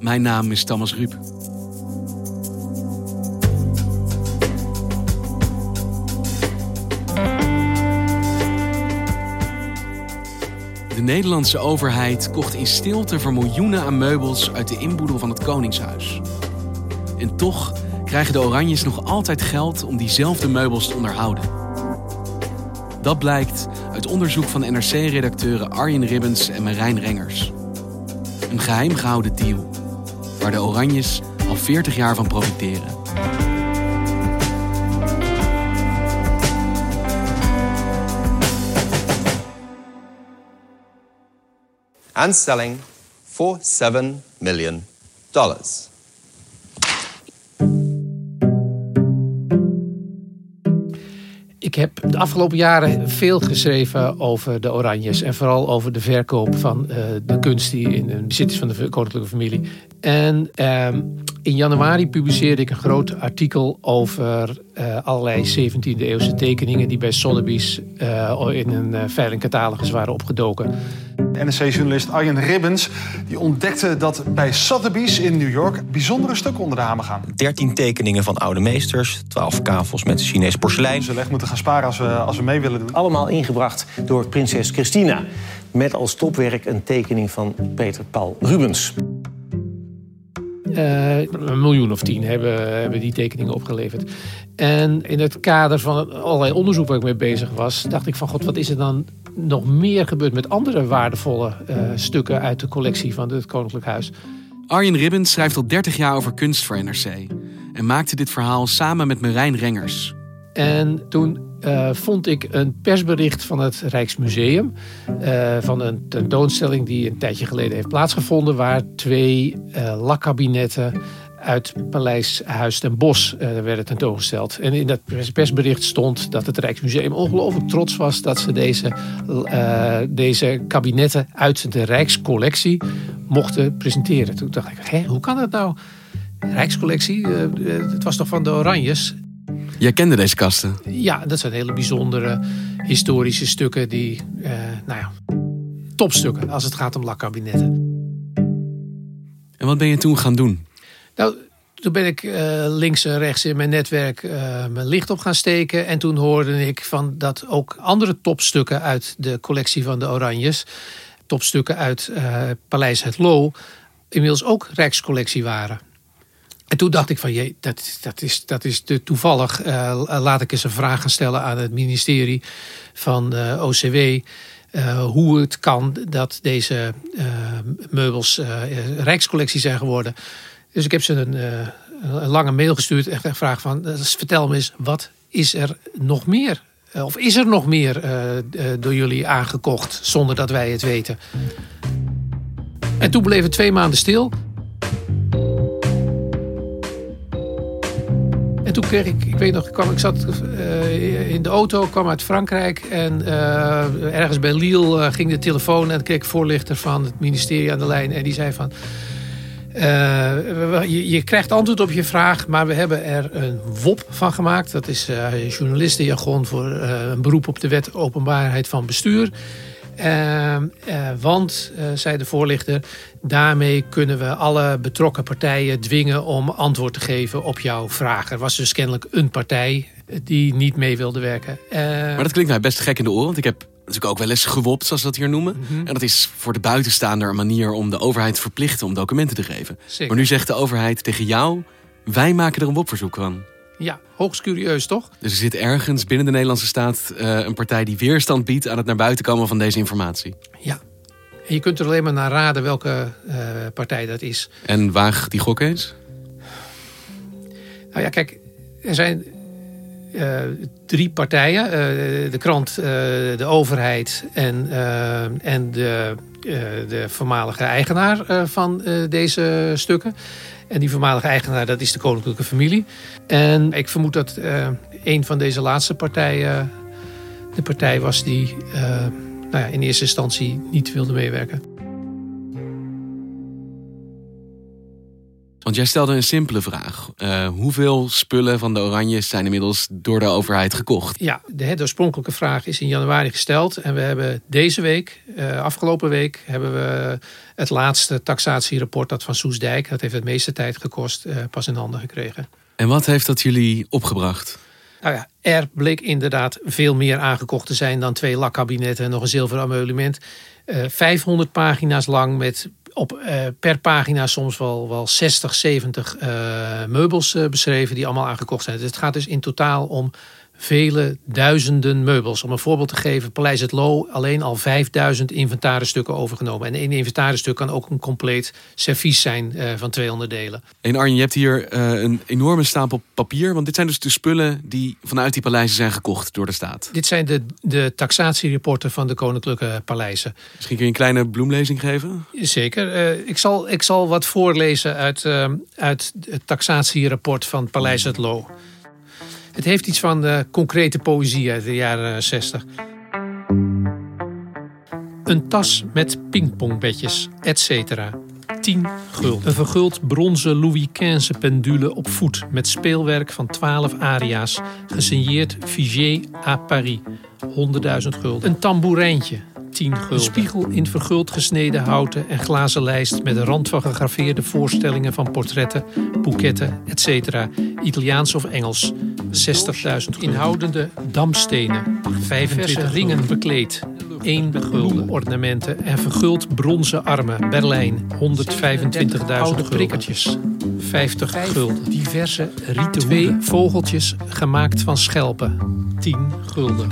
Mijn naam is Thomas Ruip. De Nederlandse overheid kocht in stilte voor miljoenen aan meubels uit de inboedel van het Koningshuis. En toch krijgen de Oranjes nog altijd geld om diezelfde meubels te onderhouden. Dat blijkt uit onderzoek van NRC-redacteuren Arjen Ribbens en Marijn Rengers. Een geheim gehouden deal, waar de Oranjes al 40 jaar van profiteren. and selling for $7 million. Ik heb de afgelopen jaren veel geschreven over de Oranjes. En vooral over de verkoop van uh, de kunst die in het bezit is van de koninklijke familie. En ehm, in januari publiceerde ik een groot artikel over uh, allerlei 17e eeuwse tekeningen die bij Sotheby's uh, in een veilingcatalogus waren opgedoken. NRC-journalist Arjen Ribbens die ontdekte dat bij Sotheby's in New York bijzondere stukken onder de hamer gaan. 13 tekeningen van oude meesters, 12 kavels met Chinees porselein. Zullen echt moeten gaan sparen als we, als we mee willen doen. Allemaal ingebracht door prinses Christina. Met als topwerk een tekening van Peter Paul Rubens. Uh, een miljoen of tien hebben, hebben die tekeningen opgeleverd. En in het kader van allerlei onderzoek waar ik mee bezig was, dacht ik van god, wat is er dan nog meer gebeurd met andere waardevolle uh, stukken uit de collectie van het Koninklijk Huis? Arjen Ribbens schrijft al 30 jaar over kunst voor NRC en maakte dit verhaal samen met Marijn Rengers. En toen uh, vond ik een persbericht van het Rijksmuseum. Uh, van een tentoonstelling die een tijdje geleden heeft plaatsgevonden. Waar twee uh, lakkabinetten uit Paleis Huis ten Bosch werden tentoongesteld. En in dat persbericht stond dat het Rijksmuseum ongelooflijk trots was dat ze deze, deze kabinetten uit de Rijkscollectie mochten presenteren. Toen dacht ik, hé, hoe kan dat nou? Rijkscollectie, het was toch van de Oranjes? Jij kende deze kasten? Ja, dat zijn hele bijzondere historische stukken die, uh, nou ja, topstukken als het gaat om lakkabinetten. En wat ben je toen gaan doen? Nou, toen ben ik uh, links en rechts in mijn netwerk uh, mijn licht op gaan steken. En toen hoorde ik van dat ook andere topstukken uit de collectie van de Oranjes, topstukken uit Paleis Het Loo, inmiddels ook Rijkscollectie waren. En toen dacht ik van, jee, dat, dat, is, dat is te toevallig. Laat ik eens een vraag gaan stellen aan het ministerie van OCW. Hoe het kan dat deze meubels rijkscollectie zijn geworden. Dus ik heb ze een, een lange mail gestuurd. Echt gevraagd van, vertel me eens, wat is er nog meer? of is er nog meer door jullie aangekocht zonder dat wij het weten? En toen bleef het twee maanden stil. En toen kreeg ik, ik weet nog, ik, kwam, ik zat in de auto, kwam uit Frankrijk. En ergens bij Lille ging de telefoon en kreeg ik voorlichter van het ministerie aan de lijn. En die zei van, je, je, krijgt antwoord op je vraag, maar we hebben er een WOP van gemaakt. Dat is journalistenjargon voor een beroep op de wet openbaarheid van bestuur. Uh, uh, want, uh, zei de voorlichter, daarmee kunnen we alle betrokken partijen dwingen om antwoord te geven op jouw vraag. Er was dus kennelijk een partij die niet mee wilde werken. maar dat klinkt mij best gek in de oren, want ik heb natuurlijk ook wel eens gewopt, zoals ze dat hier noemen. Mm -hmm. En dat is voor de buitenstaander een manier om de overheid te verplichten om documenten te geven. Zeker. Maar nu zegt de overheid tegen jou, wij maken er een WOP-verzoek van. Ja, hoogst curieus toch? Dus er zit ergens binnen de Nederlandse staat uh, een partij die weerstand biedt aan het naar buiten komen van deze informatie. Ja. En je kunt er alleen maar naar raden welke uh, partij dat is. En waag die gok eens? Nou ja, kijk, er zijn uh, drie partijen. Uh, de krant, uh, de overheid en, en de, de voormalige eigenaar van deze stukken. En die voormalige eigenaar, dat is de koninklijke familie. En ik vermoed dat een van deze laatste partijen de partij was die nou ja, in eerste instantie niet wilde meewerken. Want jij stelde een simpele vraag. Uh, hoeveel spullen van de Oranjes zijn inmiddels door de overheid gekocht? Ja, de, de oorspronkelijke vraag is in januari gesteld. En we hebben deze week, uh, afgelopen week, hebben we het laatste taxatierapport dat van Soesdijk. Dat heeft het meeste tijd gekost, uh, pas in handen gekregen. En wat heeft dat jullie opgebracht? Nou ja, er bleek inderdaad veel meer aangekocht te zijn dan twee lakkabinetten en nog een zilveren ameublement. 500 pagina's lang met op, uh, per pagina soms wel, wel 60, 70 uh, meubels uh, beschreven die allemaal aangekocht zijn. Dus het gaat dus in totaal om vele duizenden meubels. Om een voorbeeld te geven, Paleis het Loo alleen al 5000 inventarisstukken overgenomen. En één inventarisstuk kan ook een compleet servies zijn uh, van 200 delen. En Arjen, je hebt hier uh, een enorme stapel papier. Want dit zijn dus de spullen die vanuit die paleizen zijn gekocht door de staat. Dit zijn de, de taxatierapporten van de koninklijke paleizen. Misschien kun je een kleine bloemlezing geven? Zeker. Uh, ik, zal, ik zal wat voorlezen uit, uit het taxatierapport van Paleis het Loo. Het heeft iets van uh, concrete poëzie uit de jaren 60. Een tas met pingpongbedjes, etc. 10 gulden. Een verguld bronzen Louis XV pendule op voet met speelwerk van 12 aria's, gesigneerd Vigier à Paris, 100.000 gulden. Een tambourijntje, 10 gulden. Een spiegel in verguld gesneden houten en glazen lijst met een rand van gegraveerde voorstellingen van portretten, boeketten, etc. Italiaans of Engels, 60.000 inhoudende damstenen, 25 ringen bekleed. 1 gulden ornamenten en verguld bronzen armen, Berlijn, 125.000 oude prikkertjes, 50 gulden. Diverse rieten Twee vogeltjes gemaakt van schelpen, 10 gulden.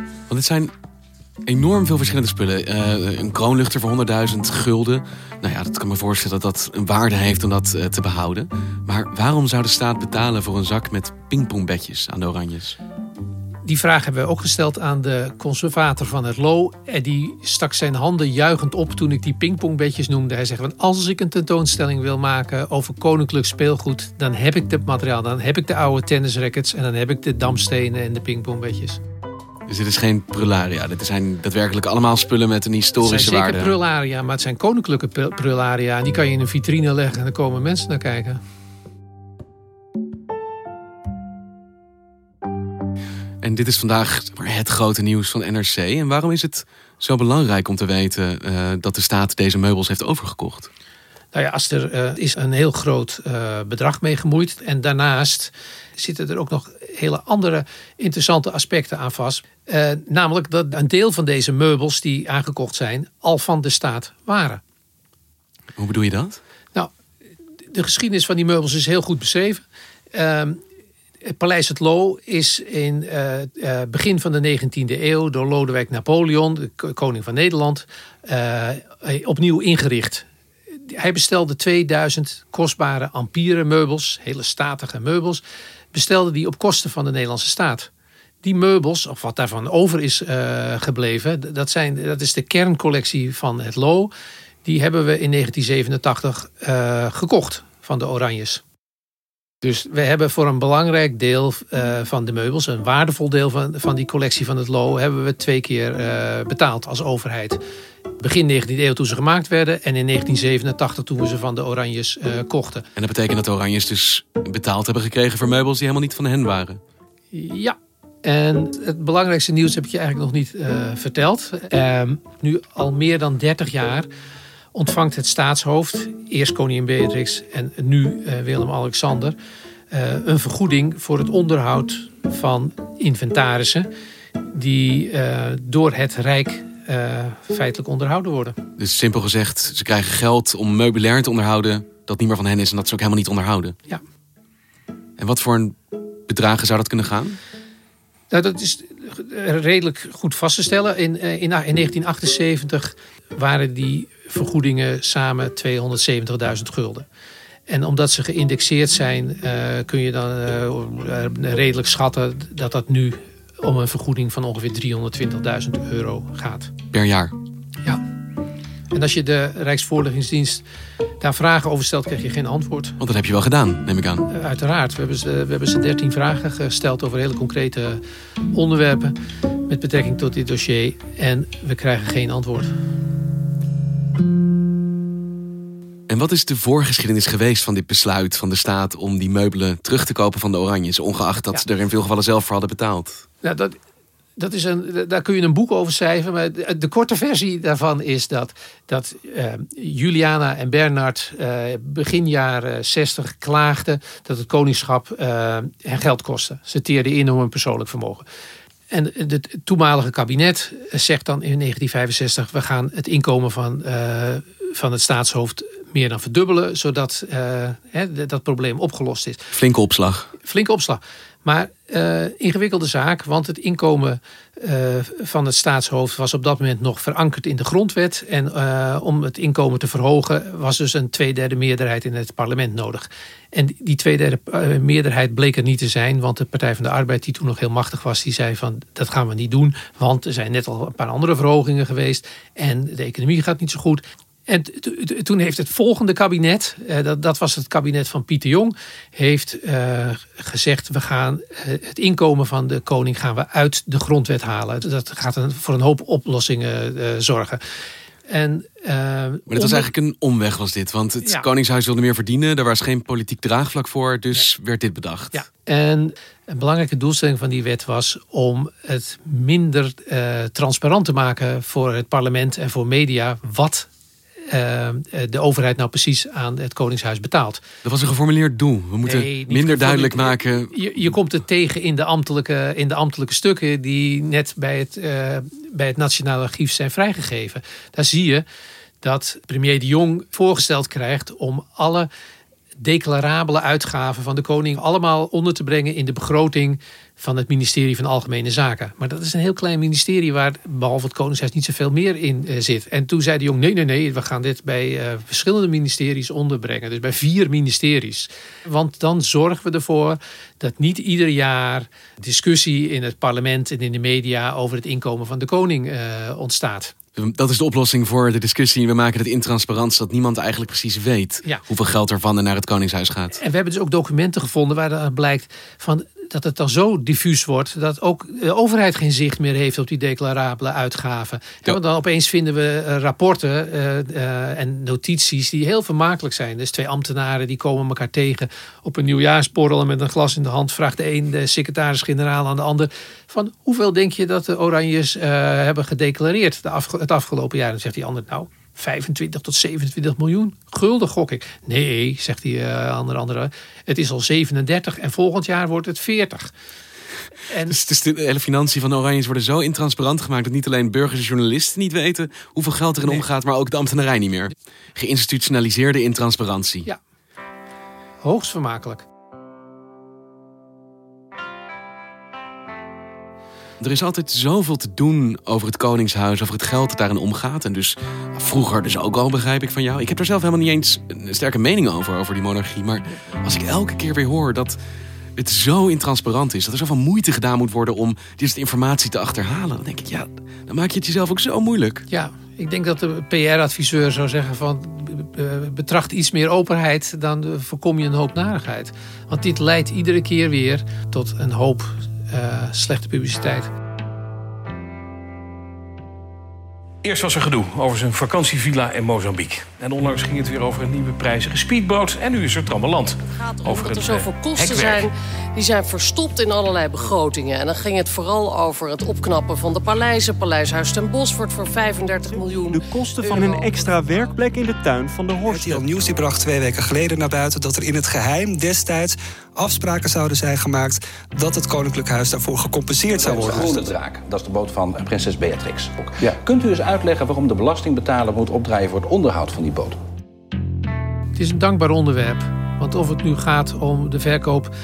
Want het zijn enorm veel verschillende spullen. Uh, een kroonluchter voor 100.000 gulden. Nou ja, dat kan me voorstellen dat dat een waarde heeft om dat uh, te behouden. Maar waarom zou de staat betalen voor een zak met pingpongbedjes aan de Oranjes? Die vraag hebben we ook gesteld aan de conservator van het Lo. En die stak zijn handen juichend op toen ik die pingpongbedjes noemde. Hij zegt, als ik een tentoonstelling wil maken over koninklijk speelgoed... dan heb ik het materiaal, dan heb ik de oude tennisrackets... en dan heb ik de damstenen en de pingpongbedjes. Dus dit is geen prularia. Dit zijn daadwerkelijk allemaal spullen met een historische waarde. Het zijn waarde. zeker prularia, maar het zijn koninklijke prularia. En die kan je in een vitrine leggen en dan komen mensen naar kijken. En dit is vandaag het grote nieuws van NRC. En waarom is het zo belangrijk om te weten uh, dat de staat deze meubels heeft overgekocht? Nou ja, als er uh, is een heel groot uh, bedrag mee gemoeid. En daarnaast zitten er ook nog hele andere interessante aspecten aan vast. Uh, namelijk dat een deel van deze meubels die aangekocht zijn, al van de staat waren. Hoe bedoel je dat? Nou, de geschiedenis van die meubels is heel goed beschreven. Uh, het Paleis het Loo is in uh, begin van de 19e eeuw door Lodewijk Napoleon, de koning van Nederland, opnieuw ingericht. Hij bestelde 2000 kostbare ampieren meubels, hele statige meubels, bestelde die op kosten van de Nederlandse staat. Die meubels, of wat daarvan over is gebleven, dat, zijn, dat is de kerncollectie van het Loo. Die hebben we in 1987 gekocht van de Oranjes. Dus we hebben voor een belangrijk deel uh, van de meubels, een waardevol deel van, van die collectie van het Lo, hebben we twee keer betaald als overheid. Begin 19e eeuw toen ze gemaakt werden en in 1987 toen we ze van de Oranjes uh, kochten. En dat betekent dat de Oranjes dus betaald hebben gekregen voor meubels die helemaal niet van hen waren? Ja. En het belangrijkste nieuws heb ik je eigenlijk nog niet verteld. Ehm, nu al meer dan 30 jaar ontvangt het staatshoofd, eerst koningin Beatrix en nu uh, Willem-Alexander, een vergoeding voor het onderhoud van inventarissen die door het Rijk eh, feitelijk onderhouden worden. Dus simpel gezegd, ze krijgen geld om meubilair te onderhouden dat niet meer van hen is en dat ze ook helemaal niet onderhouden. Ja. En wat voor een bedragen zou dat kunnen gaan? Nou, dat is redelijk goed vast te stellen. In, eh, in, in 1978 waren die vergoedingen samen 270.000 gulden. En omdat ze geïndexeerd zijn, eh, kun je dan redelijk schatten dat dat nu om een vergoeding van ongeveer 320.000 euro gaat. Per jaar? Ja. En als je de Rijksvoorlichtingsdienst daar vragen over stelt, krijg je geen antwoord. Want dat heb je wel gedaan, neem ik aan. Uh, uiteraard. We hebben, ze, we hebben ze 13 vragen gesteld over hele concrete onderwerpen met betrekking tot dit dossier. En we krijgen geen antwoord. En wat is de voorgeschiedenis geweest van dit besluit van de staat om die meubelen terug te kopen van de Oranjes, ongeacht dat ja. ze er in veel gevallen zelf voor hadden betaald? Nou, dat, dat is een, daar kun je een boek over schrijven. Maar de, de korte versie daarvan is dat, dat uh, Juliana en Bernard uh, begin jaren 60 klaagden dat het koningschap uh, hen geld kostte. Ze teerden in om hun persoonlijk vermogen. En het toenmalige kabinet zegt dan in 1965: we gaan het inkomen van, van het staatshoofd meer dan verdubbelen, zodat hè, dat probleem opgelost is. Flinke opslag. Flinke opslag. Maar uh, ingewikkelde zaak, want het inkomen uh, van het staatshoofd was op dat moment nog verankerd in de grondwet. En uh, om het inkomen te verhogen was dus een tweederde meerderheid in het parlement nodig. En die tweederde meerderheid bleek er niet te zijn, want de Partij van de Arbeid, die toen nog heel machtig was, die zei van dat gaan we niet doen, want er zijn net al een paar andere verhogingen geweest en de economie gaat niet zo goed. En toen heeft het volgende kabinet, dat, dat was het kabinet van Pieter Jong, heeft uh, gezegd: we gaan het inkomen van de koning gaan we uit de grondwet halen. Dat gaat een, voor een hoop oplossingen zorgen. En, maar dit was eigenlijk een omweg, was dit. Want het ja. Koningshuis wilde meer verdienen. Er was geen politiek draagvlak voor. Dus ja. werd dit bedacht. Ja. En een belangrijke doelstelling van die wet was om het minder transparant te maken voor het parlement en voor media. wat uh, de overheid nou precies aan het Koningshuis betaalt. Dat was een geformuleerd doel. We moeten nee, minder duidelijk maken. Je, je, komt het tegen in de, ambtelijke, in de ambtelijke stukken die net bij het, uh, bij het Nationaal Archief zijn vrijgegeven. Daar zie je dat premier de Jong voorgesteld krijgt om alle declarabele uitgaven van de koning allemaal onder te brengen in de begroting van het ministerie van Algemene Zaken. Maar dat is een heel klein ministerie waar behalve het Koningshuis niet zoveel meer in uh, zit. En toen zei de jong, nee, nee, nee, we gaan dit bij uh, verschillende ministeries onderbrengen. Dus bij vier ministeries. Want dan zorgen we ervoor dat niet ieder jaar discussie in het parlement en in de media over het inkomen van de koning uh, ontstaat. Dat is de oplossing voor de discussie. We maken het intransparant, zodat niemand eigenlijk precies weet ja. hoeveel geld er van en naar het Koningshuis gaat. En we hebben dus ook documenten gevonden waar blijkt van dat het dan zo diffuus wordt dat ook de overheid geen zicht meer heeft op die declarabele uitgaven. Ja. Want dan opeens vinden we rapporten uh, uh, en notities die heel vermakelijk zijn. Dus twee ambtenaren die komen elkaar tegen op een nieuwjaarsborrel en met een glas in de hand vraagt de een de secretaris-generaal aan de ander van hoeveel denk je dat de Oranjes uh, hebben gedeclareerd de afge het afgelopen jaar? En dan zegt die ander nou 25 tot 27 miljoen gulden, gok ik. Nee, zegt die uh, andere, andere. Het is al 37 en volgend jaar wordt het 40. En... Dus, dus de hele financiën van de Oranjes worden zo intransparant gemaakt... dat niet alleen burgers en journalisten niet weten hoeveel geld erin nee. omgaat... maar ook de ambtenarij niet meer. Geïnstitutionaliseerde intransparantie. Ja, hoogst vermakelijk. Er is altijd zoveel te doen over het Koningshuis, over het geld dat daarin omgaat. En dus vroeger dus ook al, begrijp ik van jou. Ik heb er zelf helemaal niet eens een sterke mening over, over die monarchie. Maar als ik elke keer weer hoor dat het zo intransparant is, dat er zoveel moeite gedaan moet worden om deze informatie te achterhalen, dan denk ik, ja, dan maak je het jezelf ook zo moeilijk. Ja, ik denk dat de PR-adviseur zou zeggen van betracht iets meer openheid, dan voorkom je een hoop narigheid. Want dit leidt iedere keer weer tot een hoop uh, slechte publiciteit. Eerst was er gedoe over zijn vakantievilla in Mozambique. En onlangs ging het weer over een nieuwe prijzige speedboot. En nu is er trammeland. Het gaat om over dat er zoveel kosten zijn. Die zijn verstopt in allerlei begrotingen. En dan ging het vooral over het opknappen van de paleizen. Paleishuis ten Bosch wordt voor 35 miljoen De kosten van euro. een extra werkplek in de tuin van de Horst. RTL Nieuws die bracht twee weken geleden naar buiten... dat er in het geheim destijds afspraken zouden zijn gemaakt dat het Koninklijk Huis daarvoor gecompenseerd zou worden. De Groene Draak, dat is de boot van prinses Beatrix. Kunt u eens uitleggen waarom de belastingbetaler moet opdraaien voor het onderhoud van die boot? Het is een dankbaar onderwerp. Want of het nu gaat om de verkoop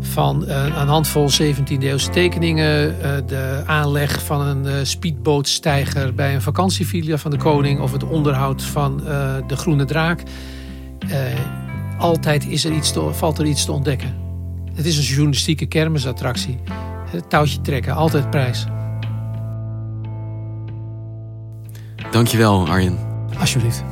van uh, een handvol 17e-eeuwse tekeningen, uh, de aanleg van een uh, speedbootstijger bij een vakantievilla van de koning of het onderhoud van de Groene Draak. Altijd is er iets te, valt er iets te ontdekken. Het is een journalistieke kermisattractie. Het touwtje trekken, altijd prijs. Dankjewel, Arjen. Alsjeblieft.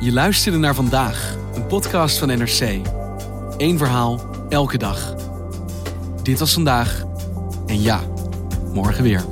Je luisterde naar vandaag, podcast van NRC. Eén verhaal, elke dag. Dit was vandaag. En ja, morgen weer.